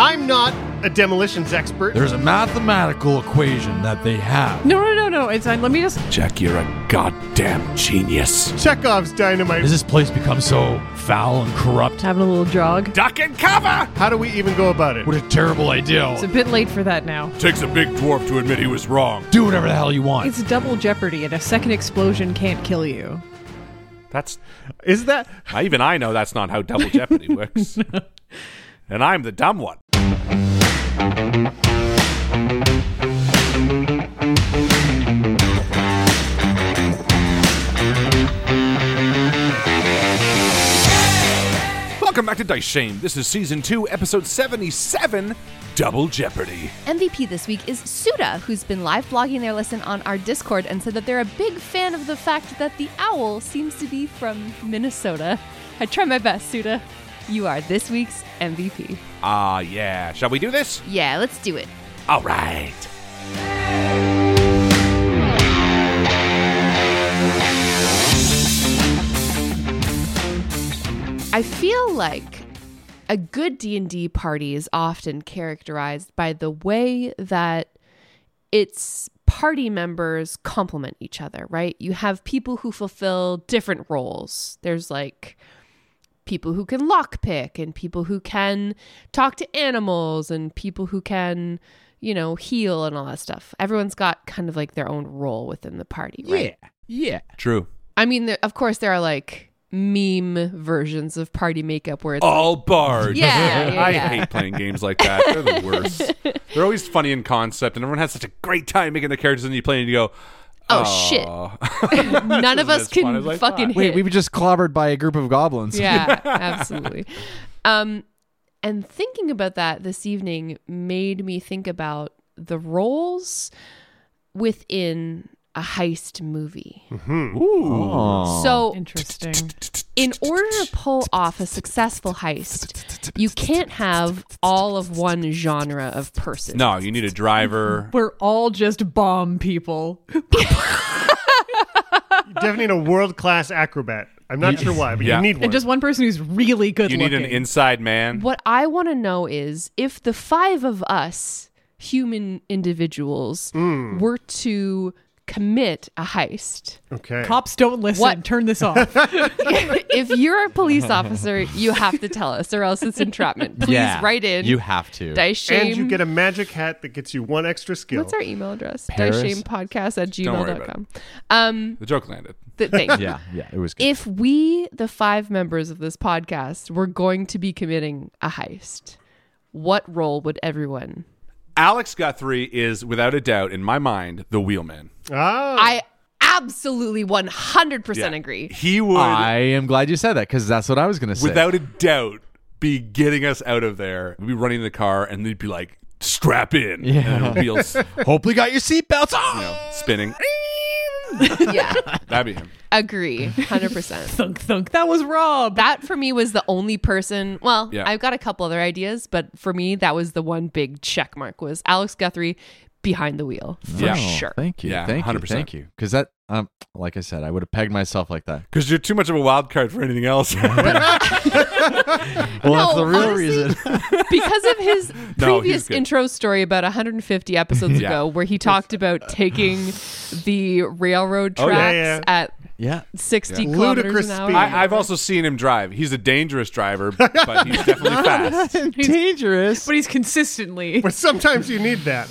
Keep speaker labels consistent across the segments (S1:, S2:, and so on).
S1: I'm not a demolitions expert.
S2: There's a mathematical equation that they have.
S3: No, no, no, no. It's fine. Let me just.
S2: Jack, you're a goddamn genius.
S1: Chekhov's dynamite.
S2: Has this place become so foul and corrupt?
S3: Having a little jog.
S2: Duck and cover!
S1: How do we even go about it?
S2: What a terrible idea.
S3: It's a bit late for that now.
S2: Takes a big dwarf to admit he was wrong. Do whatever the hell you want.
S3: It's double jeopardy, and a second explosion can't kill you.
S4: That's
S1: Is that
S4: even I know that's not how Double Jeopardy works. and I'm the dumb one. Welcome back to Dice Shame. This is season two, episode 77, Double Jeopardy.
S5: MVP this week is Suda, who's been live blogging their lesson on our Discord and said that they're a big fan of the fact that the owl seems to be from Minnesota. I try my best, Suda. You are this week's MVP.
S4: Ah, yeah. Shall we do this?
S5: Yeah, let's do it.
S4: All right.
S5: I feel like a good D&D party is often characterized by the way that its party members complement each other, right? You have people who fulfill different roles. There's like people who can lockpick and people who can talk to animals and people who can, you know, heal and all that stuff. Everyone's got kind of like their own role within the party, right?
S2: Yeah. Yeah.
S4: True.
S5: I mean, there, of course, there are like meme versions of party makeup where it's
S4: All bard.
S5: Yeah, yeah,
S4: I
S5: yeah.
S4: hate playing games like that. They're the worst. They're always funny in concept, and everyone has such a great time making the characters, and you play and you go,
S5: Oh, shit. None of us can
S4: as
S5: fucking
S4: thought.
S5: hit.
S6: Wait, we were just clobbered by a group of goblins.
S5: yeah, absolutely. Um, and thinking about that this evening made me think about the roles within a heist movie.
S6: Oh.
S5: So,
S3: Interesting.
S5: in order to pull off a successful heist, you can't have all of one genre of person.
S4: No, you need a driver.
S3: We're all just bomb people.
S1: you definitely need a world class acrobat? I'm not sure why, but
S4: Yeah.
S1: you need one.
S3: And just one person who's really good
S4: You need
S3: looking.
S4: an inside man.
S5: What I want to know is if the five of us, human individuals, hmm. were to commit a heist.
S1: okay.
S3: Cops don't listen.
S5: What?
S3: Turn this off.
S5: if you're a police officer, you have to tell us, or else it's entrapment. Please
S6: Yeah,
S5: write in.
S6: You have to.
S5: Dice shame.
S1: and you get a magic hat that gets you one extra skill.
S5: What's our email address?
S6: Paris?
S5: Diceshamepodcast at
S4: Don't worry
S5: gmail.com. Um,
S4: The joke landed.
S5: th- thank
S6: yeah, yeah, it was good.
S5: If we, the five members of this podcast, were going to be committing a heist, what role would everyone?
S4: Alex Guthrie is, without a doubt, in my mind, the wheelman.
S1: Ah,
S5: I absolutely 100%
S4: Yeah.
S5: agree.
S4: He would,
S6: I am glad you said that because that's what I was going to say.
S4: without a doubt, be getting us out of there. We'd be running the car, and they'd be like, strap in.
S6: Yeah.
S4: And be all,
S6: Hopefully, got your seatbelts on.
S4: you know, spinning.
S5: yeah,
S4: That'd be him.
S5: agree, hundred percent.
S3: Thunk thunk. That was Rob.
S5: That for me was the only person. Well,
S4: Yeah.
S5: I've got a couple other ideas, but for me, that was the one big check mark was Alex Guthrie behind the wheel for
S4: Yeah.
S5: sure.
S6: Thank you.
S4: Yeah,
S6: thank you.
S4: 100%.
S6: Thank you. Because that, um, like I said, I would have pegged myself like that.
S4: Because you're too much of a wild card for anything else.
S6: Well,
S5: No,
S6: that's the real
S5: honestly-
S6: reason.
S5: because of his
S4: No,
S5: previous intro story about 150 episodes
S4: Yeah.
S5: ago, where he talked about taking the railroad
S4: Oh,
S5: tracks
S4: yeah,
S1: yeah.
S5: at
S6: yeah.
S5: 60
S1: Yeah.
S5: kilometers
S1: Ludicrous
S5: an hour.
S1: speed.
S4: I, I've also seen him drive. He's a dangerous driver, but he's definitely fast.
S6: Dangerous.
S3: but he's consistently.
S1: But sometimes you need that.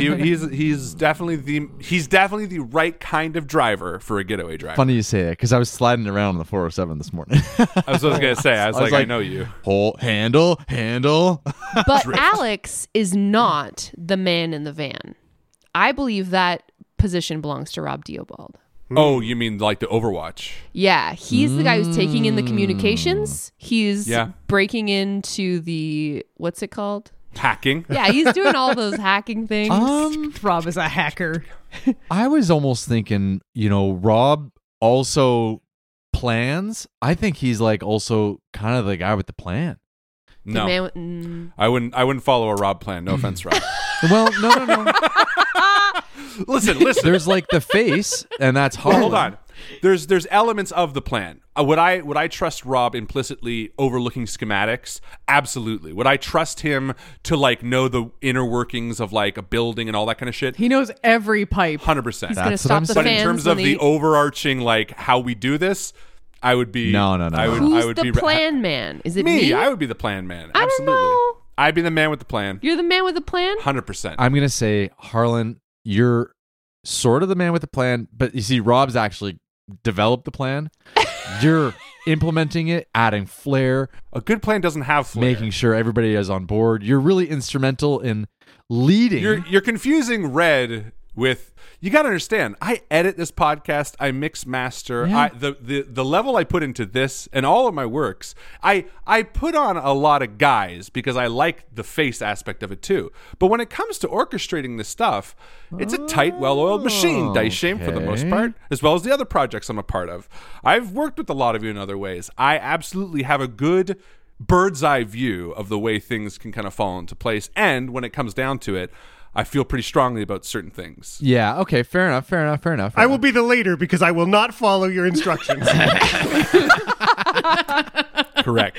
S4: He, he's he's definitely the he's definitely the right kind of driver for a getaway driver.
S6: Funny you say that because I was sliding around on the 407 this morning.
S4: I was, I was gonna say. I was,
S6: I was
S4: like, I
S6: like-
S4: know you.
S6: Hold, handle, handle.
S5: But Alex is not the man in the van. I believe that position belongs to Rob Diobald.
S4: Oh, you mean like the Overwatch?
S5: Yeah, he's the guy who's taking in the communications. He's
S4: Yeah.
S5: breaking into the what's it called?
S4: Hacking.
S5: Yeah, he's doing all those hacking things.
S6: Um,
S3: Rob is a hacker.
S6: I was almost thinking, you know, Rob also plans. I think he's like also kind of the guy with the plan.
S5: The
S4: No,
S5: man with- mm.
S4: I wouldn't. I wouldn't follow a Rob plan. No offense, Rob.
S6: Well, no, no, no.
S4: listen, listen.
S6: There's like the face, and that's
S4: Well,
S6: hard.
S4: hold on. There's there's elements of the plan. Uh, would I would I trust Rob implicitly overlooking schematics? Absolutely. Would I trust him to like know the inner workings of like a building and all that kind of shit?
S3: He knows every pipe.
S4: Hundred percent.
S5: he's going to
S6: what
S5: stop
S6: I'm
S5: the
S4: But in terms of the
S5: they-
S4: overarching like how we do this, I would be
S6: No, no, no,
S4: I
S6: no.
S4: would
S5: Who's
S4: I would
S5: the
S4: be
S5: plan man? Is it
S4: me.
S5: me?
S4: I would be the plan man.
S5: I don't
S4: Absolutely.
S5: know.
S4: I'd be the man with the plan.
S5: You're the man with the plan.
S4: Hundred percent.
S6: I'm gonna say, Harlan, you're sort of the man with the plan, but you see, Rob's actually developed the plan. You're implementing it, adding flair,
S4: A good plan doesn't have flair.
S6: making sure everybody is on board. You're really instrumental in leading.
S4: You're you're confusing red with you got to understand. I edit this podcast. I mix master.
S6: Yeah.
S4: I the, the the level I put into this and all of my works. I I put on a lot of guys because I like the face aspect of it too. But when it comes to orchestrating this stuff, it's a tight, well-oiled machine. Dice oh, shame for the most part, as well as the other projects I'm a part of. I've worked with a lot of you in other ways. I absolutely have a good bird's eye view of the way things can kind of fall into place. And when it comes down to it, I feel pretty strongly about certain things.
S6: yeah. Okay. Fair enough. Fair enough. Fair enough. fair
S1: I will
S6: enough.
S1: be the leader because I will not follow your instructions.
S4: Correct.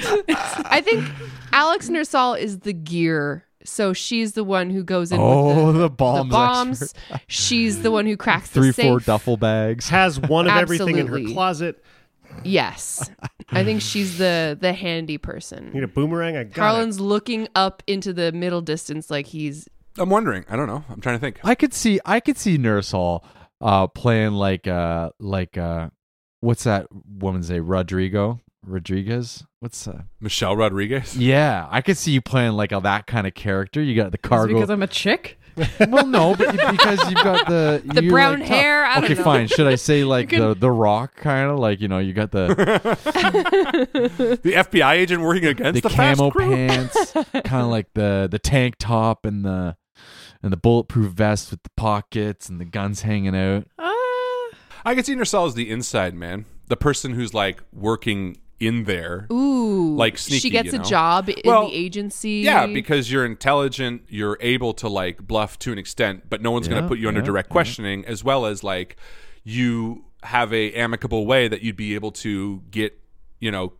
S5: I think Alex Nursall is the gear. So she's the one who goes in
S6: Oh,
S5: with the,
S6: the bombs
S5: bombs. She's the one who cracks
S6: Three,
S5: the safe.
S6: four duffel bags.
S1: Has one of everything in her closet.
S5: Yes. I think she's the the handy person.
S1: Need a boomerang? I got
S5: Harlan's looking up into the middle distance like he's
S4: I'm wondering. I don't know. I'm trying to think.
S6: I could see. I could see Nursall uh, playing like uh like uh what's that woman's name? Rodrigo Rodriguez. What's uh?
S4: Michelle Rodriguez.
S6: Yeah, I could see you playing like a, that kind of character. You got the
S3: Is
S6: cargo.
S3: because I'm a chick?
S6: well, no, but because you've got the
S5: The brown
S6: like,
S5: hair, I don't
S6: okay,
S5: know.
S6: fine. Should I say like
S3: can-
S6: the the Rock kind of like you know you got the
S4: The FBI agent working against
S6: the
S4: the,
S6: camo
S4: crew?
S6: pants, kind of like the the tank top and the and the bulletproof vest with the pockets and the guns hanging out.
S3: Uh,
S4: I can see Nursall as the inside man, the person who's like working in there.
S5: ooh
S4: Like sneaky,
S5: she gets
S4: you
S5: a job in
S4: Well,
S5: the agency.
S4: Yeah, because you're intelligent, you're able to like bluff to an extent, but no one's going to put you under
S6: yeah,
S4: direct
S6: yeah.
S4: questioning, as well as like you have a amicable way that you'd be able to get, you know,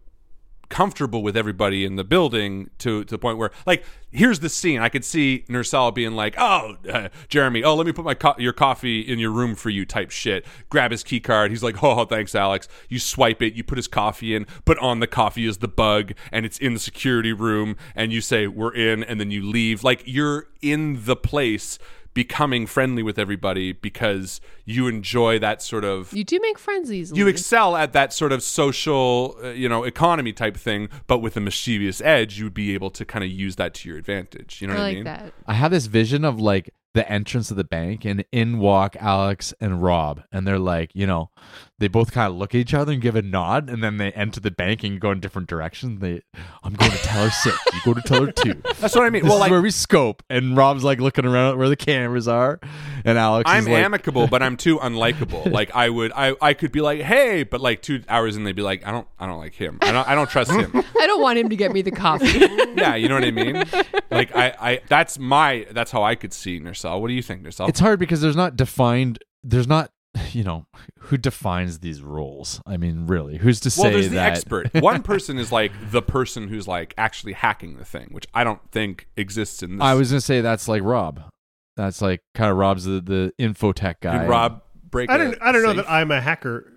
S4: comfortable with everybody in the building to to the point where like here's the scene. I could see Nursall being like oh uh, Jeremy oh let me put my co- your coffee in your room for you type shit. Grab his key card. He's like oh thanks Alex. You swipe it. You put his coffee in. But on the coffee is the bug and it's in the security room and you say we're in and then you leave. Like you're in the place becoming friendly with everybody because you enjoy that sort of
S5: You do make friends easily.
S4: you excel at that sort of social, uh, you know, economy type thing, but with a mischievous edge, you would be able to kind of use that to your advantage. You know
S5: I
S4: what I mean?
S5: that.
S6: I have this vision of like the entrance of the bank and in walk Alex and Rob and they're like, you know, they both kind of look at each other and give a nod, and then they enter the bank and go in different directions. They, I'm going to teller six. You go to teller two.
S4: That's what I mean.
S6: This
S4: well,
S6: is
S4: like
S6: where we scope, and Rob's like looking around where the cameras are, and Alex.
S4: I'm
S6: is like,
S4: amicable, but I'm too unlikable. Like I would, I, I could be like, hey, but like two hours in, they'd be like, I don't, I don't like him. I don't, I don't trust him.
S5: I don't want him to get me the coffee.
S4: yeah, you know what I mean. Like I, I, that's my, that's how I could see Nursall. What do you think, Nursall?
S6: It's hard because there's not defined. There's not, you know, who defines these rules? I mean, really, who's to say
S4: well, there's the
S6: that?
S4: expert. One person is like the person who's like actually hacking the thing, which I don't think exists in this.
S6: I was gonna say that's like Rob. That's like kind of Rob's the the infotech guy.
S4: Can Rob break.
S1: I
S4: a
S1: don't. I don't know that I'm a hacker,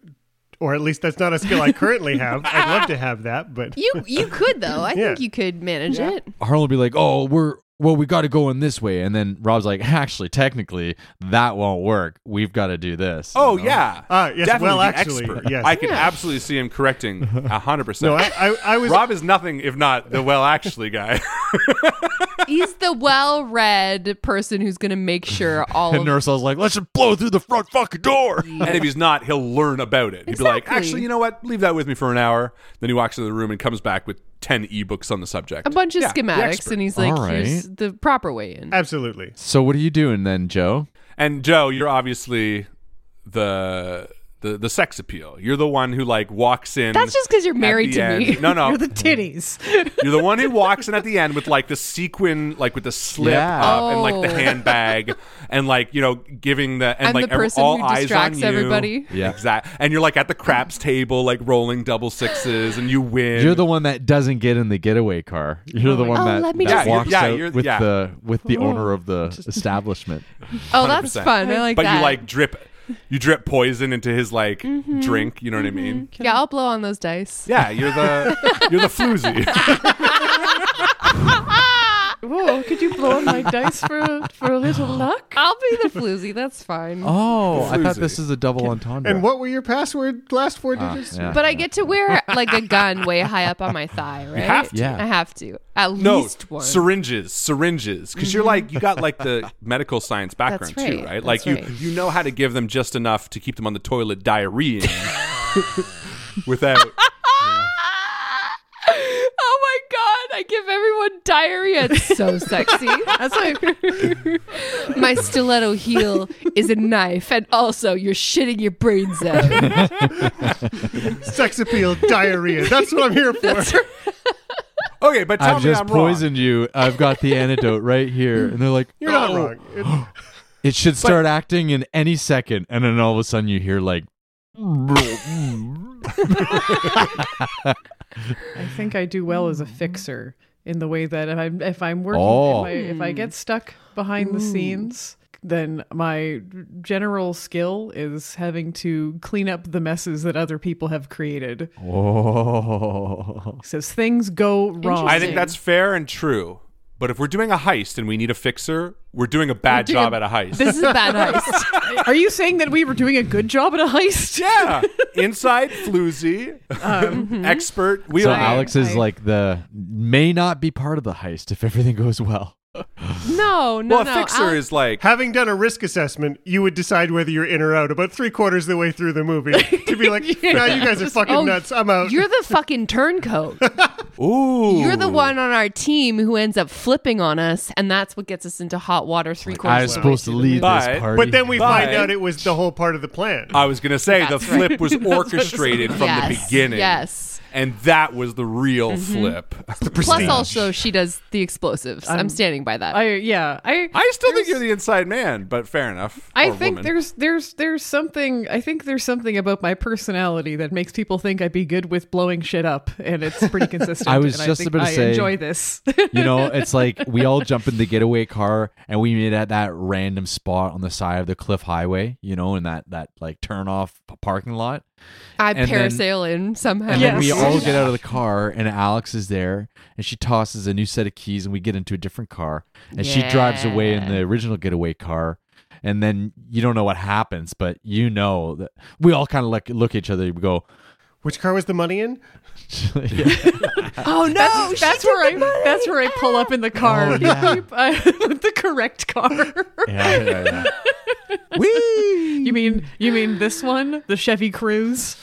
S1: or at least that's not a skill I currently have. I'd love to have that, but
S5: you you could though. I
S1: Yeah.
S5: think you could manage it.
S6: Harlan will be like, "Oh, we're well, we got to go in this way," and then Rob's like, "Actually, technically, that won't work. We've got to do this."
S4: Oh
S6: you know?
S4: yeah.
S1: Ah, yes,
S4: Definitely
S1: well, actually,
S4: expert.
S1: yes.
S4: I can
S5: Yeah.
S4: absolutely see him correcting a hundred percent.
S1: no, I, I, I was.
S4: Rob is nothing if not the well actually guy.
S5: He's the well-read person who's going to make sure all
S6: And
S5: of
S6: Nursall's like, "Let's just blow through the front fucking door."
S4: and if he's not, he'll learn about it. He'd be like, actually, you know what? Leave that with me for an hour. Then he walks into the room and comes back with ten ebooks on the subject.
S5: a bunch of
S4: Yeah, the
S5: schematics,
S4: expert.
S5: and he's like,
S6: All
S5: "Here's the proper way in."
S1: absolutely.
S6: So what are you doing then, Jo?
S4: And Jo, you're obviously the the the sex appeal. You're the one who like walks in.
S5: That's just because you're married to
S4: end.
S5: me.
S4: No, no,
S3: You're the titties.
S4: You're the one who walks in at the end with like the sequin, like with the slip
S6: Yeah.
S4: up and like the
S5: Oh.
S4: handbag, and like you know giving the and
S5: I'm
S4: like
S5: the
S4: every-
S5: person
S4: all
S5: who
S4: eyes
S5: distracts
S4: on you.
S5: everybody.
S6: Yeah.
S4: exactly. And you're like at the craps table, like rolling double sixes, and you win.
S6: You're the one that doesn't get in the getaway car. You're the oh, one
S5: Oh,
S6: that,
S5: let me
S6: that
S4: Yeah,
S6: walks
S4: you're- yeah,
S6: out
S4: you're-
S6: with
S4: yeah.
S6: the with the owner of the establishment.
S5: Oh, that's
S4: 100%.
S5: fun. I like
S4: but
S5: that.
S4: you like drip, you drip poison into his like
S5: Mm-hmm.
S4: drink. You know what I mean?
S5: yeah, I'll blow on those dice.
S4: Yeah, you're the you're the floozy.
S3: Whoa, could you blow on my dice for for a little luck?
S5: I'll be the floozy. That's fine.
S6: Oh, I thought this is a double entendre.
S1: And what were your password last four ah, digits?
S6: yeah.
S5: But I get to wear like a gun way high up on my thigh, right?
S4: I have to.
S6: Yeah.
S5: I have to. At
S4: no
S5: least one.
S4: syringes, syringes, because you're like you got mm-hmm. like the medical science background
S5: That's
S4: too,
S5: right,
S4: right?
S5: that's
S4: Like you
S5: right.
S4: you know how to give them just enough to keep them on the toilet diarrhea without.
S5: oh my god! I give everyone diarrhea. It's so sexy.
S3: That's like
S5: my stiletto heel is a knife, and also you're shitting your brains out.
S1: Sex appeal, diarrhea. That's what I'm here for.
S4: Okay, but tell
S6: I've
S4: me
S6: just
S4: I'm wrong.
S6: poisoned you. I've got the antidote right here. And they're like,
S1: You're not
S6: "Oh,
S1: wrong. It-
S6: It should start acting in any second. And then all of a sudden you hear like,
S3: I think I do well as a fixer in the way that if I'm if I'm working
S6: Oh.
S3: if, I, if I get stuck behind the scenes, then my general skill is having to clean up the messes that other people have created.
S6: oh.
S3: Says things go wrong.
S4: I think that's fair and true. But if we're doing a heist and we need a fixer, we're doing a bad
S5: doing
S4: job
S5: a-
S4: at a heist.
S5: this is a bad heist.
S3: Are you saying that we were doing a good job at a heist?
S4: yeah, inside floozy,
S5: Um,
S4: expert. We
S6: So
S4: are
S6: Alex is
S3: I-
S6: like the may not be part of the heist if everything goes well.
S5: No, no,
S4: well, a
S5: no.
S4: fixer
S5: I'll-
S4: is like
S1: Having done a risk assessment, you would decide whether you're in or out about three quarters of the way through the movie to be like, "Nah, you guys are fucking
S5: Oh,
S1: nuts. I'm out."
S5: You're the fucking turncoat.
S4: ooh.
S5: You're the one on our team who ends up flipping on us, and that's what gets us into hot water three quarters.
S6: I was
S5: of the way
S6: supposed to
S5: through the
S6: lead
S5: movie.
S4: But-
S6: this party.
S1: but then we find out it was the whole part of the plan.
S4: I was gonna say the
S5: That's right.
S4: flip was orchestrated from the beginning.
S5: Yes.
S4: And that was the real
S5: Mm-hmm.
S4: flip.
S5: Plus, also she does the explosives. I'm, standing by that.
S3: I yeah. I
S4: I still think you're the inside man, but fair enough.
S3: I think
S4: woman.
S3: there's there's there's something I think there's something about my personality that makes people think I'd be good with blowing shit up, and it's pretty consistent.
S6: I was
S3: and
S6: just
S3: I think
S6: about to
S3: I
S6: say-
S3: enjoy this.
S6: you know, it's like we all jump in the getaway car and we meet at that random spot on the side of the cliff highway, you know, in that that like turn off parking lot.
S5: I
S6: and then-
S5: parasail in somehow.
S6: And then we all get out of the car and Alex is there and she tosses a new set of keys and we get into a different car and she drives away in the original getaway car. And then you don't know what happens, but you know that we all kind of look, look at each other. We go,
S1: Which car was the money in?
S5: Oh no!
S3: that's that's where I that's where I pull up in the oh, car
S6: Oh, yeah.
S3: I- the correct car.
S6: yeah, yeah, yeah.
S4: Whee!
S3: You mean you mean this one, the Chevy Cruze?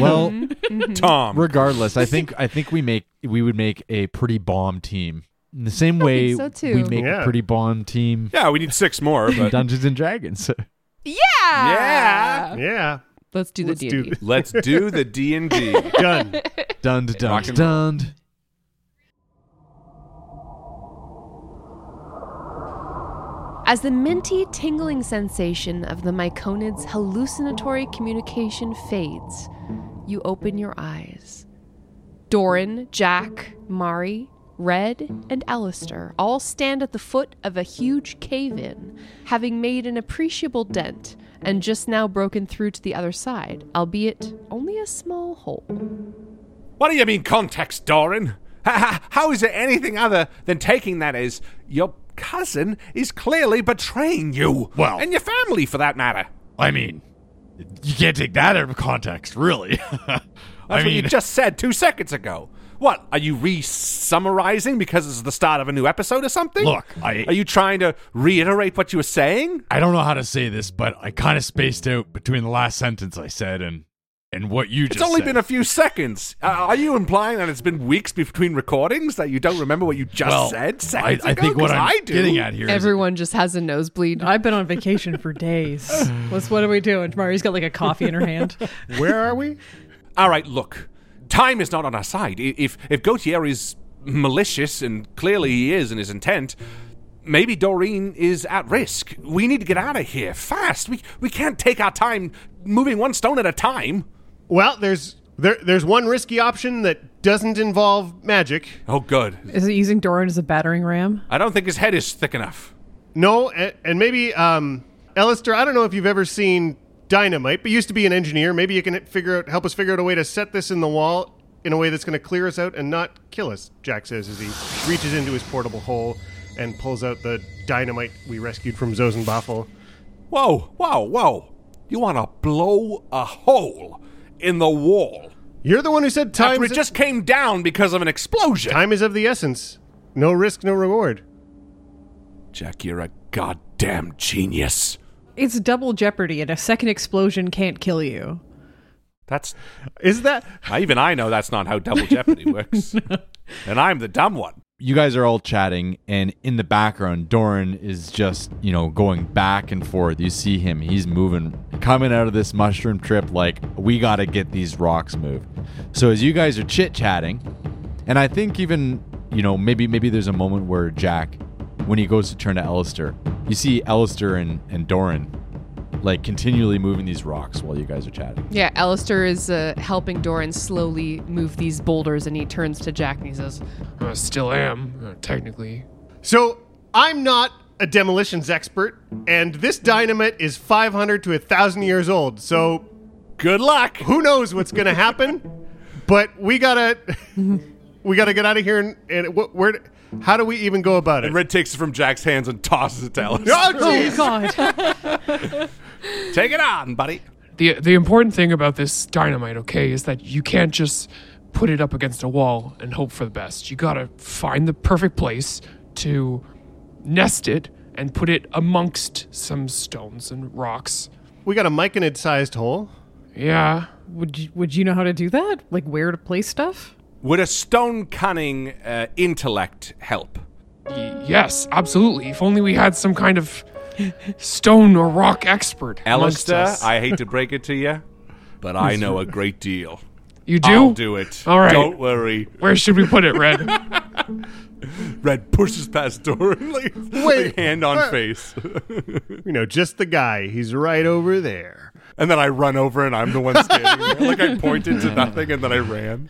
S6: Well, mm-hmm. Mm-hmm.
S4: Tom.
S6: regardless, I think I think we make we would make a pretty bomb team. In the same way
S5: so, too.
S6: we make
S1: Yeah.
S6: a pretty bomb team
S4: Yeah, we need six more,
S6: in
S4: but
S6: Dungeons and Dragons.
S5: Yeah.
S4: Yeah.
S1: Yeah.
S5: Let's do the
S1: Let's
S5: D&D.
S1: this.
S4: let's do the D and D.
S1: Done.
S6: dun dun
S4: Rock
S6: dun
S4: and
S6: dun.
S5: As the minty, tingling sensation of the myconid's hallucinatory communication fades, you open your eyes. Doran, Jack, Mari, Red, and Alistair all stand at the foot of a huge cave in, having made an appreciable dent and just now broken through to the other side, albeit only a small hole.
S4: What do you mean context, Doran? How is it anything other than taking that as your cousin is clearly betraying you?
S2: Well-
S4: and your family, for that matter.
S2: I mean, you can't take that out of context, really.
S4: That's
S2: I
S4: what
S2: mean,
S4: you just said two seconds ago. What are you re-summarizing because it's the start of a new episode or something?
S2: Look, I-
S4: are you trying to reiterate what you were saying?
S2: I don't know how to say this, but I kind of spaced out between the last sentence I said and and what you just
S4: It's only
S2: said.
S4: been a few seconds. Uh, are you implying that it's been weeks between recordings that you don't remember what you just
S2: well,
S4: said?
S2: I,
S4: Seconds
S2: I
S4: ago?
S2: think what
S4: 'Cause
S2: I'm
S4: I do.
S2: getting at here is
S5: Everyone just has a nosebleed.
S3: I've been on vacation for days. What's what are we doing? Mari's got like a coffee in her hand.
S1: Where are we?
S4: All right, look. Time is not on our side. If if Gautier is malicious, and clearly he is in his intent, maybe Doreen is at risk. We need to get out of here fast. We we can't take our time moving one stone at a time.
S1: Well, there's there, there's one risky option that doesn't involve magic.
S4: Oh, good.
S3: Is it using Doran as a battering ram?
S4: I don't think his head is thick enough.
S1: No, and, and maybe um, Alistair. I don't know if you've ever seen dynamite, but you used to be an engineer. Maybe you can figure out, help us figure out a way to set this in the wall in a way that's going to clear us out and not kill us. Jack says as he reaches into his portable hole and pulls out the dynamite we rescued from Zosenbaffel.
S4: Whoa, whoa, whoa! You want to blow a hole in the wall
S1: You're the one who said time
S4: after it just came down because of an explosion?
S1: time is of the essence. No risk, no reward.
S4: Jack, you're a goddamn genius.
S3: It's double jeopardy, and a second explosion can't kill you.
S4: That's
S1: Is that
S4: even I know that's not how double jeopardy works, and I'm the dumb one.
S6: You guys are all chatting, and in the background, Doran is just, you know, going back and forth. You see him, he's moving, coming out of this mushroom trip like, we got to get these rocks moved. So as you guys are chit chatting, and I think even, you know, maybe maybe there's a moment where Jack, when he goes to turn to Alistair, you see Alistair and, and Doran like continually moving these rocks while you guys are chatting.
S5: Yeah, Alistair is uh, helping Doran slowly move these boulders, and he turns to Jack and he says,
S7: I still am, uh, technically.
S1: so? I'm not a demolitions expert, and this dynamite is 500 to 1,000 years old. So
S4: Good luck.
S1: who knows what's going to happen? But we gotta we gotta get out of here and, and wh- where? How do we even go about it?
S4: And Red takes it from Jack's hands and tosses it to Alice.
S1: Oh,
S3: Oh. God!
S4: Take it on, buddy.
S7: The the important thing about this dynamite, okay, is that you can't just put it up against a wall and hope for the best. You gotta find the perfect place to nest it and put it amongst some stones and rocks.
S1: We got a myconid-sized hole.
S7: Yeah.
S3: would you, would you know how to do that? Like where to place stuff?
S4: Would a stone cunning uh, intellect help?
S7: Y- yes, absolutely. If only we had some kind of stone or rock expert. amongst
S4: Alistair. I hate to break it to you, but I know a great deal.
S7: you do?
S4: I'll do it.
S7: All right.
S4: Don't worry.
S7: Where should we put it, Red?
S4: Red pushes past Doran, like,
S1: Wait.
S4: like hand on
S1: Uh.
S4: face.
S1: You know, just the guy. He's right over there.
S4: and then I run over and I'm the one standing there. Like I pointed to nothing and then I ran.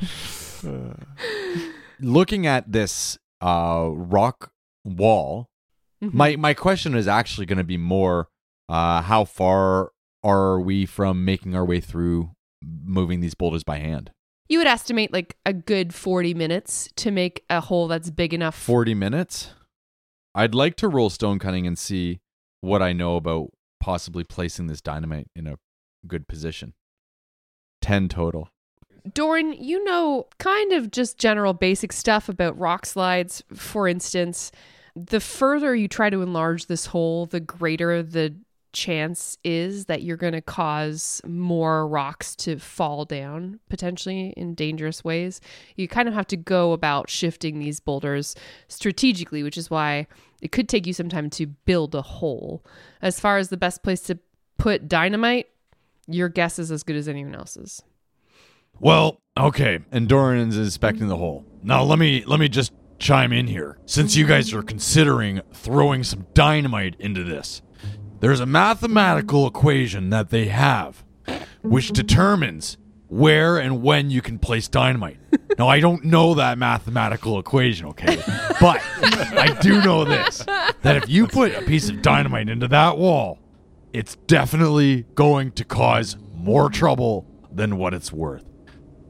S6: looking at this uh, rock wall, my my question is actually going to be more: uh, How far are we from making our way through moving these boulders by hand?
S5: You would estimate like a good 40 minutes to make a hole that's big enough.
S6: Forty minutes. I'd like to roll stone cutting and see what I know about possibly placing this dynamite in a good position. Ten total.
S5: Doran, you know kind of just general basic stuff about rock slides. For instance, the further you try to enlarge this hole, the greater the chance is that you're going to cause more rocks to fall down potentially in dangerous ways. You kind of have to go about shifting these boulders strategically, which is why it could take you some time to build a hole. As far as the best place to put dynamite, your guess is as good as anyone else's.
S6: Well, okay. And Doran's inspecting the hole. Now let me let me just chime in here. Since you guys are considering throwing some dynamite into this, there's a mathematical equation that they have which determines where and when you can place dynamite. Now I don't know that mathematical equation, okay? But I do know this that if you put a piece of dynamite into that wall, it's definitely going to cause more trouble than what it's worth.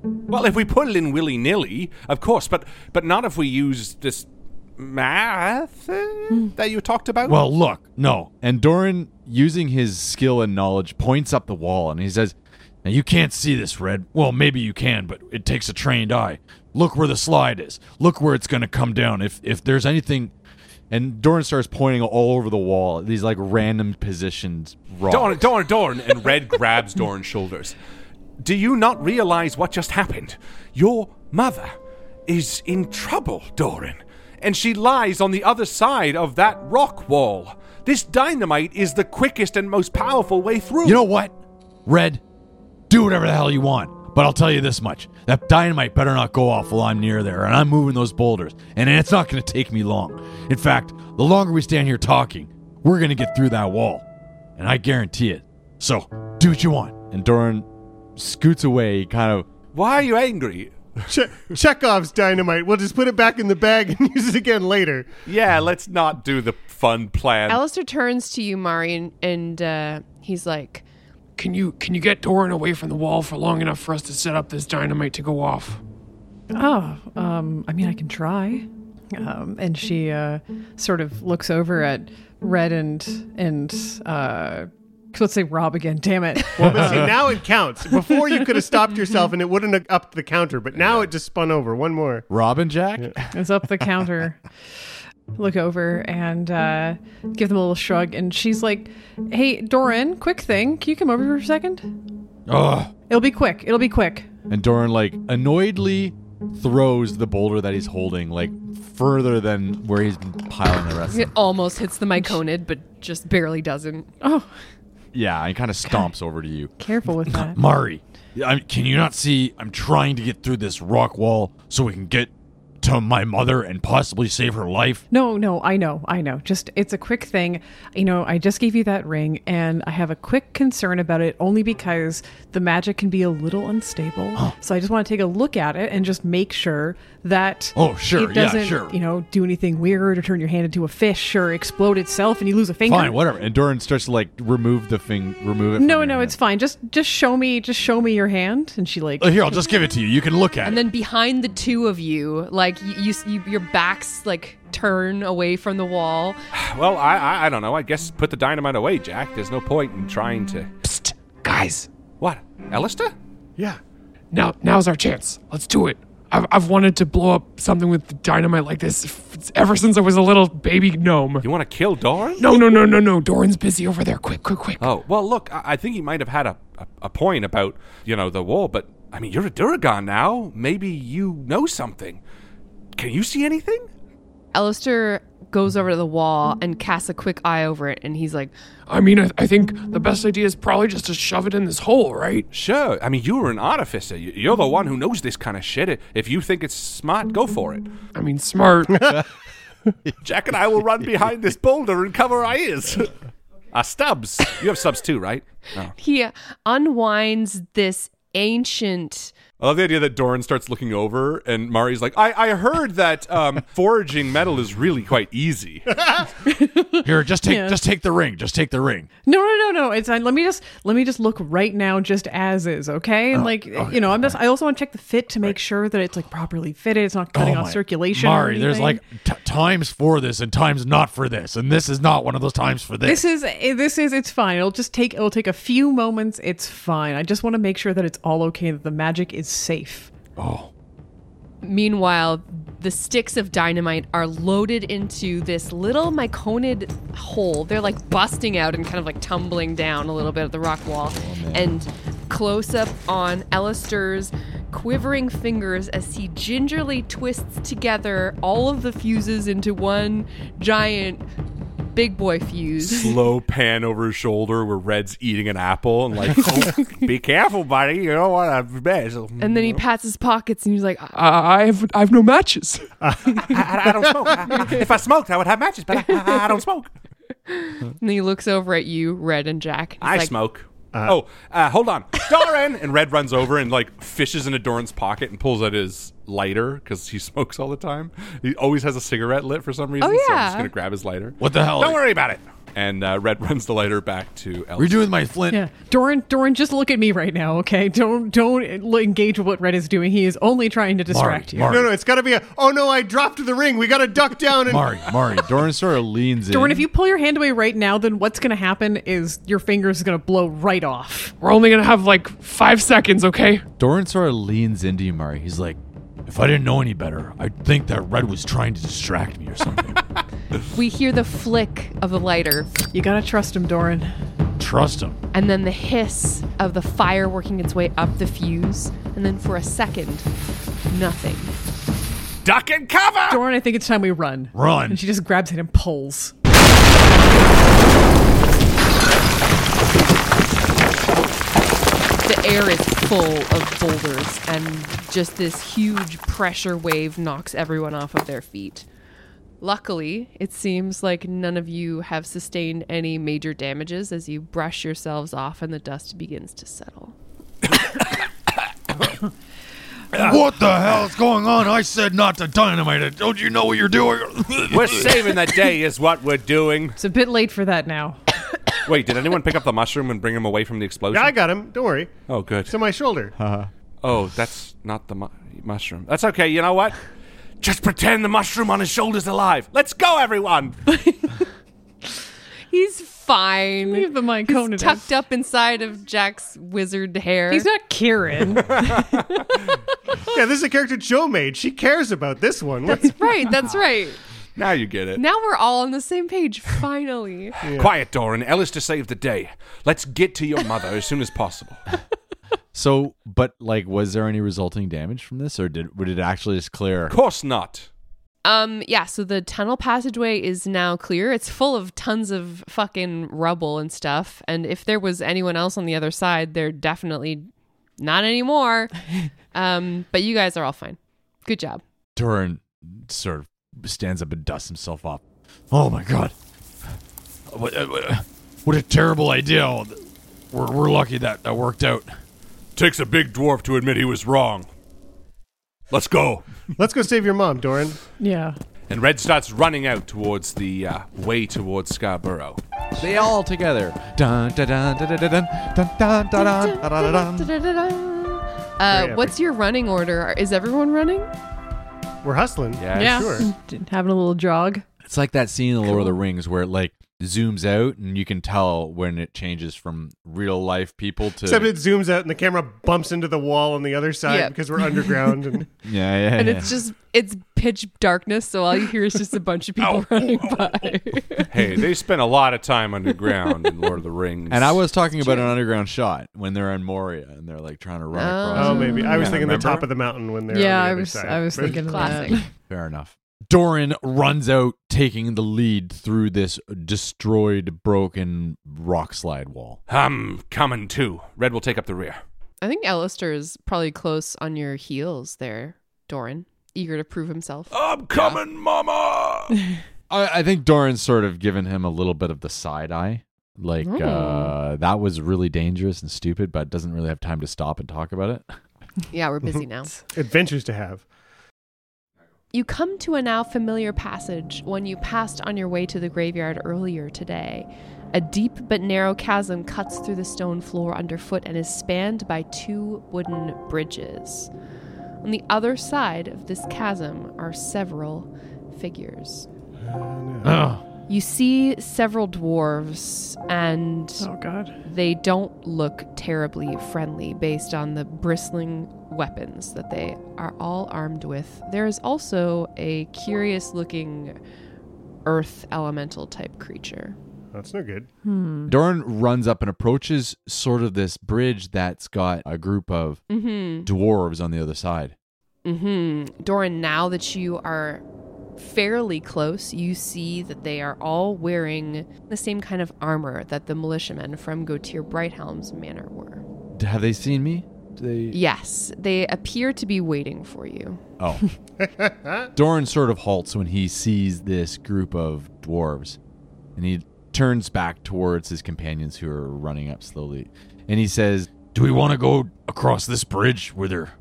S4: Well, if we put it in willy nilly, of course, but but not if we use this math uh, that you talked about.
S6: Well, look, no.
S8: And Doran, using his skill and knowledge, points up the wall and he says,
S6: Now you can't see this, Red. Well, maybe you can, but it takes a trained eye. Look where the slide is. Look where it's going to come down. If if there's anything
S8: and Doran starts pointing all over the wall, these like random positions. Rocks.
S4: Dorn, Dorn, Dorn, and Red grabs Dorn's shoulders. Do you not realize what just happened? Your mother is in trouble, Doran, and she lies on the other side of that rock wall. This dynamite is the quickest and most powerful way through.
S6: You know what? Red, do whatever the hell you want. But I'll tell you this much. That dynamite better not go off while I'm near there, and I'm moving those boulders. And it's not going to take me long. In fact, the longer we stand here talking, we're going to get through that wall. And I guarantee it. So, do what you want.
S8: And Doran scoots away, kind of.
S4: Why are you angry?
S1: Che- Chekhov's dynamite. We'll just put it back in the bag and use it again later.
S4: Yeah, let's not do the fun plan.
S5: Alistair turns to you, Mari, and, and uh, he's like,
S7: Can you can you get Doran away from the wall for long enough for us to set up this dynamite to go off?
S3: Oh, um, I mean, I can try. Um, and she uh, sort of looks over at Red and and uh, let's say Rob again. Damn it!
S1: Well, but see, now it counts. Before you could have stopped yourself and it wouldn't have upped the counter, but now it just spun over. One more.
S8: Robin Jack?
S3: is up the counter. Look over and uh, give them a little shrug, and she's like, "Hey, Doran, quick thing. Can you come over for a second?
S6: Ugh.
S3: It'll be quick. It'll be quick."
S8: And Doran, like, annoyedly throws the boulder that he's holding, like, further than where he's been piling the rest
S5: it
S8: of
S5: almost hits the myconid, but just barely doesn't.
S3: Oh,
S8: Yeah, he kind of stomps over to you.
S3: careful with that.
S6: Mari, I, can you not see I'm trying to get through this rock wall so we can get to my mother and possibly save her life?
S3: No, no, I know, I know. Just it's a quick thing. You know, I just gave you that ring, and I have a quick concern about it only because the magic can be a little unstable. So I just want to take a look at it and just make sure that
S6: Oh, sure,
S3: it doesn't,
S6: sure.
S3: you know, do anything weird or turn your hand into a fish or explode itself and you lose a finger.
S8: Fine, whatever. And Doran starts to, like, remove the thing, remove it. from
S3: No, no,
S8: hand.
S3: it's fine. Just just show me, just show me your hand. And she like
S6: Uh, Here, I'll just give it to you. You can look at
S5: And
S6: it.
S5: then behind the two of you, like you, you, you your backs like turn away from the wall.
S4: Well, I, I I don't know. I guess put the dynamite away, Jack. There's no point in trying to.
S7: Psst, guys.
S4: What, Alistair?
S1: Yeah.
S7: Now now's our chance. Let's do it. I've, I've wanted to blow up something with dynamite like this f- ever since I was a little baby gnome.
S4: You want to kill Doran?
S7: No, no, no, no, no. Doran's busy over there. Quick, quick, quick.
S4: Oh well, look. I, I think he might have had a, a a point about you know the wall, but I mean you're a Duragon now. Maybe you know something. Can you see anything?
S5: Alistair goes over to the wall and casts a quick eye over it, and he's like,
S7: I mean, I, I think the best idea is probably just to shove it in this hole, right?
S4: Sure. I mean, you are an artificer. You- You're the one who knows this kind of shit. If you think it's smart, go for it.
S7: I mean, smart.
S4: Jack and I will run behind this boulder and cover our ears. Our stubs. You have stubs too, right? Oh.
S5: he unwinds this ancient.
S4: I love the idea that Doran starts looking over and Mari's like, I, I heard that um, foraging metal is really quite easy.
S6: Here, just take
S3: Yeah.
S6: just take the ring. Just take the ring.
S3: No, no, no, no. It's fine. Let me just let me just look right now, just as is, okay?
S6: Oh,
S3: And like, you know, I'm just. I also want to check the fit to make sure that it's like properly fitted. It's not cutting
S6: Oh
S3: off
S6: my-
S3: circulation. or
S6: Mari, there's
S3: anything.
S6: like t- times for this and times not for this, and this is not one of those times for this.
S3: This is eh, this is it's fine. It'll just take it'll take a few moments. It's fine. I just want to make sure that it's all okay. That the magic is safe.
S6: oh,
S5: Meanwhile, the sticks of dynamite are loaded into this little myconid hole. They're like busting out and kind of like tumbling down a little bit of the rock wall. Oh, and close up on Alistair's quivering fingers as he gingerly twists together all of the fuses into one giant big boy fuse.
S4: Slow pan over his shoulder where Red's eating an apple and like, "Oh, be careful, buddy. You don't want to mess.
S5: And then he mm-hmm. pats his pockets and he's like,
S7: I have I have no matches.
S4: I, I don't smoke. if I smoked, I would have matches, but I, I don't smoke.
S5: and then he looks over at you, Red and Jack. He's
S4: I
S5: like,
S4: smoke. Oh, uh, hold on, Doran! and Red runs over and like fishes into Doran's pocket and pulls out his lighter because he smokes all the time. He always has a cigarette lit for some reason. So I'm
S5: yeah.
S4: just gonna grab his lighter.
S2: What the hell?
S4: Don't worry about it. And uh, Red runs the lighter back to
S2: We're
S4: Elsa.
S2: doing my flint.
S3: Yeah, Doran, Doran, just look at me right now, okay? Don't don't engage with what Red is doing. He is only trying to distract you.
S2: Mari.
S1: No, no, it's got to be a. Oh no, I dropped the ring. We got to duck down and.
S2: Mari, Mari. Doran sort of leans in.
S3: Doran, if you pull your hand away right now, then what's going to happen is your fingers is going to blow right off.
S7: We're only gonna have like five seconds, okay?
S2: Doran sort of leans into you, Mari. He's like, if I didn't know any better, I'd think that Red was trying to distract me or something.
S5: we hear the flick of the lighter
S3: You got to trust him, Doran.
S2: Trust him.
S5: and then the hiss of the fire working its way up the fuse. And then for a second, nothing.
S4: Duck and cover.
S3: Doran, I think it's time we run.
S2: Run.
S3: And she just grabs it and pulls.
S5: The air is full of boulders, and just this huge pressure wave knocks everyone off of their feet. Luckily, it seems like none of you have sustained any major damages as you brush yourselves off and the dust begins to settle.
S2: What the hell's going on? I said not to dynamite it. Don't you know what you're doing?
S4: We're saving the day, is what we're doing.
S3: It's a bit late for that now.
S4: Wait, did anyone pick up the mushroom and bring him away from the explosion?
S1: Yeah, I got him. Don't worry.
S4: oh, good.
S1: It's on my shoulder. Uh-huh.
S4: Oh, that's not the mu- mushroom. That's okay. You know what? Just pretend the mushroom on his shoulder's alive. Let's go, everyone.
S5: He's fine.
S3: Leave the mic
S5: He's tucked up inside of Jack's wizard hair.
S3: He's not Kieran.
S1: Yeah, this is a character Jo made. She cares about this one. That's
S5: right, that's right.
S4: now you get it.
S5: Now we're all on the same page, finally.
S4: Quiet, Doran. Ellis to save the day. Let's get to your mother as soon as possible.
S6: So, but like, was there any resulting damage from this, or did would it actually just clear?
S4: Of course not.
S5: Um, yeah, so the tunnel passageway is now clear. It's full of tons of fucking rubble and stuff. And if there was anyone else on the other side, they're definitely not anymore. um, but you guys are all fine. Good job.
S2: Doran sort of stands up and dusts himself off. Oh my god. What, uh, what, what a terrible idea. We're, we're lucky that that worked out.
S4: Takes a big dwarf to admit he was wrong. Let's go.
S1: let's go save your mom, Doran.
S3: yeah.
S4: And Red starts running out towards the uh, way towards Scarborough.
S6: They all together. Dun dun dun dun dun dun dun dun dun dun dun dun dun.
S5: Uh,
S1: epic.
S5: what's your running order? Is everyone running?
S1: We're hustling.
S6: Yeah,
S3: yeah.
S1: sure.
S3: Having a little jog.
S6: It's like that scene in The Lord of the Rings where it like zooms out and you can tell when it changes from real life people to
S1: Except it zooms out and the camera bumps into the wall on the other side
S5: Yeah.
S1: because we're underground. And
S6: yeah yeah.
S5: And
S6: yeah.
S5: it's just it's pitch darkness, so all you hear is just a bunch of people oh. running by.
S4: Hey, they spent a lot of time underground in Lord of the Rings.
S6: And I was talking about an underground shot when they're in Moria and they're like trying to run
S5: Oh.
S6: across.
S1: oh, maybe I was
S4: Yeah,
S1: thinking the top of the mountain when they're
S3: yeah,
S1: on the
S3: I
S1: other
S3: was
S1: side.
S3: I was thinking
S5: Classic.
S3: that.
S6: Fair enough.
S2: Doran runs out, taking the lead through this destroyed, broken rock slide wall.
S4: I'm coming too. Red will take up the rear.
S5: I think Alistair is probably close on your heels there, Doran. Eager to prove himself.
S4: I'm coming, Mama.
S6: I, I think Doran's sort of given him a little bit of the side eye. Like
S5: Oh.
S6: uh, that was really dangerous and stupid, but doesn't really have time to stop and talk about it.
S5: Yeah, we're busy now.
S1: adventures to have.
S5: You come to a now familiar passage when you passed on your way to the graveyard earlier today. A deep but narrow chasm cuts through the stone floor underfoot and is spanned by two wooden bridges. On the other side of this chasm are several figures.
S2: Oh,
S5: You see several dwarves, and
S3: Oh god.
S5: they don't look terribly friendly based on the bristling weapons that they are all armed with. There is also a curious looking earth elemental type creature.
S1: That's no good.
S6: Doran runs up and approaches sort of this bridge that's got a group of
S5: Mm-hmm.
S6: dwarves on the other side.
S5: Mm-hmm. Doran, now that you are fairly close, you see that they are all wearing the same kind of armor that the militiamen from Gautier Brighthelm's manor were.
S6: Have they seen me? Do they?
S5: Yes, they appear to be waiting for you.
S6: Oh. Doran sort of halts when he sees this group of dwarves, and he turns back towards his companions who are running up slowly, and he says,
S2: Do we want to go across this bridge where they're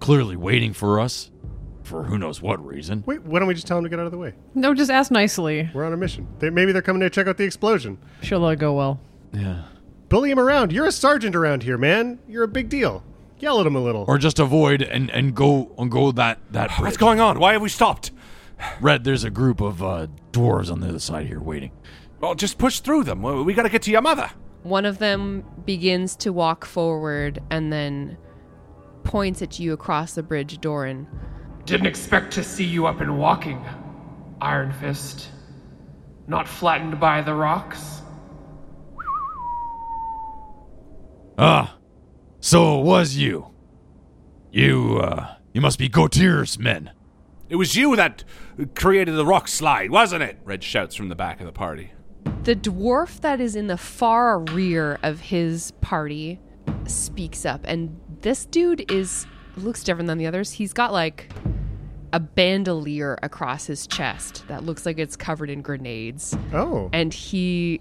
S2: clearly waiting for us? For who knows what reason?
S1: Wait, why don't we just tell them to get out of the way?
S3: No, just ask nicely.
S1: We're on a mission. They, maybe they're coming to check out the explosion.
S3: She'll let it go well.
S6: "Yeah."
S1: Bully him around. You're a sergeant around here, man. You're a big deal. Yell at him a little.
S2: Or just avoid and, and go and go that that bridge.
S4: What's going on? Why have we stopped?
S2: Red, there's a group of uh, dwarves on the other side here waiting.
S4: Well, just push through them. We we gotta get to your mother.
S5: One of them begins to walk forward and then points at you across the bridge, Doran.
S7: Didn't expect to see you up and walking, Iron Fist. Not flattened by the rocks.
S2: Ah, so it was you. You, uh, you must be Gautier's men.
S4: It was you that created the rock slide, wasn't it? Red shouts from the back of the party.
S5: The dwarf that is in the far rear of his party speaks up, and this dude is looks different than the others. He's got like a bandolier across his chest that looks like it's covered in grenades,
S1: oh.
S5: and he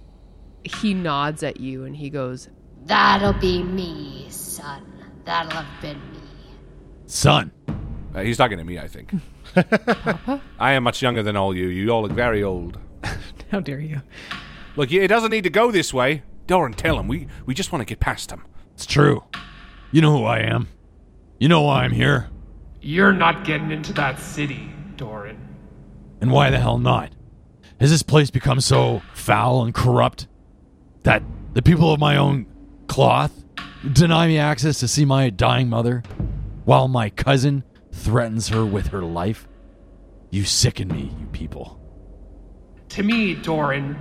S5: he nods at you and he goes,
S9: That'll be me, son. That'll have been me.
S2: Son,
S4: Uh, he's talking to me, I think. I am much younger than all you. You all look very old.
S3: How dare you?
S4: Look, it doesn't need to go this way. Doran, tell him. We, we just want to get past him.
S2: it's true. You know who I am. You know why I'm here.
S7: You're not getting into that city, Doran.
S2: And why the hell not? Has this place become so foul and corrupt that the people of my own cloth deny me access to see my dying mother while my cousin threatens her with her life? You sicken me, you people.
S7: To me, Doran,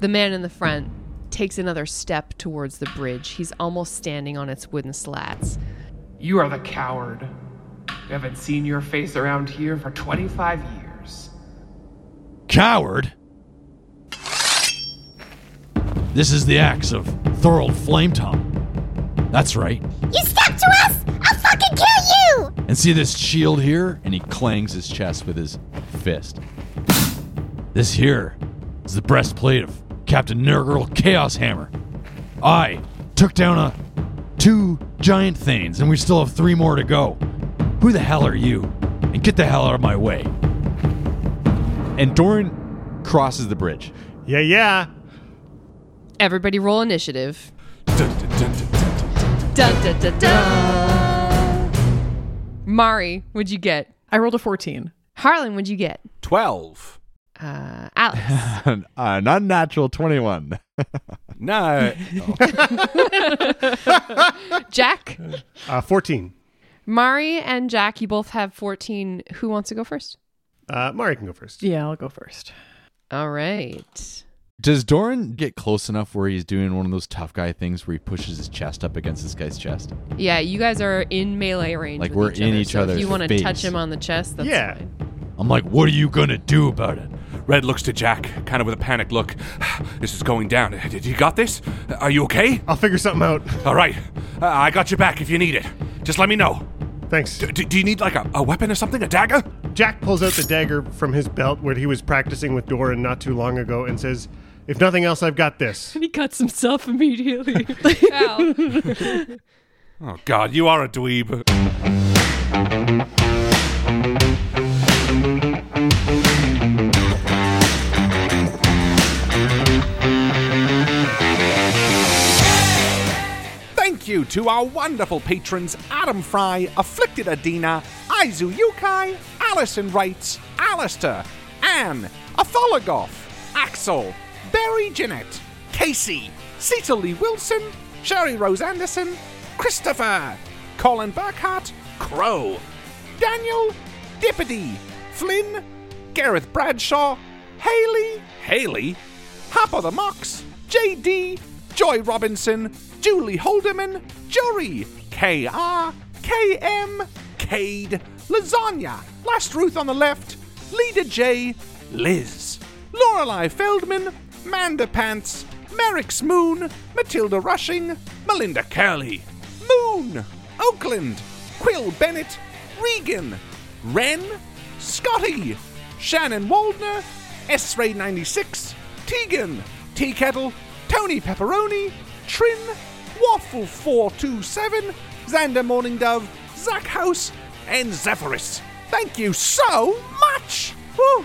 S5: The man in the front takes another step towards the bridge. He's almost standing on its wooden slats.
S7: you are the coward. We haven't seen your face around here for 25 years.
S2: Coward? This is the axe of Thorold Flametongue. That's right.
S9: You step to us, I'll fucking kill you!
S2: And see this shield here?
S6: And he clangs his chest with his fist.
S2: This here is the breastplate of Captain Nurgle Chaos Hammer. I took down a two giant thanes, and we still have three more to go. Who the hell are you? And get the hell out of my way.
S6: And Doran crosses the bridge.
S1: Yeah, yeah.
S5: Everybody roll initiative.
S4: Dun, dun, dun, dun, dun.
S5: Dun, dun, dun, dun. Mari, what'd you get?
S3: I rolled a 14.
S5: Harlan, what'd you get?
S4: Twelve.
S5: Uh, Alex.
S6: An unnatural 21.
S4: No.
S5: Jack.
S1: Uh, 14.
S5: Mari and Jack, you both have 14. Who wants to go first?
S1: Uh, Mari can go first.
S3: Yeah, I'll go first.
S5: All right.
S6: Does Doran get close enough where he's doing one of those tough guy things where he pushes his chest up against this guy's chest?
S5: Yeah, you guys are in melee range.
S6: Like
S5: with
S6: we're
S5: each
S6: in
S5: other,
S6: each
S5: so If
S6: other's
S5: you want to
S6: face.
S5: touch him on the chest, that's
S1: Yeah.
S5: fine.
S2: I'm like, what are you gonna do about it?
S4: Red looks to Jack, kind of with a panicked look. This is going down. Did you got this? Are you okay?
S1: I'll figure something out.
S4: All right. Uh, I got your back if you need it. Just let me know.
S1: Thanks.
S4: D- d- do you need like a, a weapon or something? A dagger?
S1: Jack pulls out the dagger from his belt where he was practicing with Doran not too long ago and says, If nothing else, I've got this.
S5: He cuts himself immediately. Ow.
S4: Oh God, you are a dweeb. Thank you to our wonderful patrons Adam Fry, Afflicted Adina, Izu Yukai, Alison Wrights, Alistair, Anne, Atholagoth, Axel, Barry Jeanette, Casey, Cecil Lee Wilson, Sherry Rose Anderson, Christopher, Colin Burkhart, Crow, Daniel, Dippity, Flynn, Gareth Bradshaw, Haley, Haley, Hopper the Mox, JD, Joy Robinson, Julie Holderman, Jory, KR, KM, Cade, Lasagna, Last Ruth on the left, Leader J, Liz, Lorelei Feldman, Manda Pants, Merrick Moon, Matilda Rushing, Melinda Curley, Moon, Oakland, Quill Bennett, Regan, Wren, Scotty, Shannon Waldner, S Ray 96, Tegan, Tea Kettle, Tony Pepperoni, Trin, Waffle 427, Xander Morning Dove, Zach House, and Zephyrus. Thank you so much! Woo!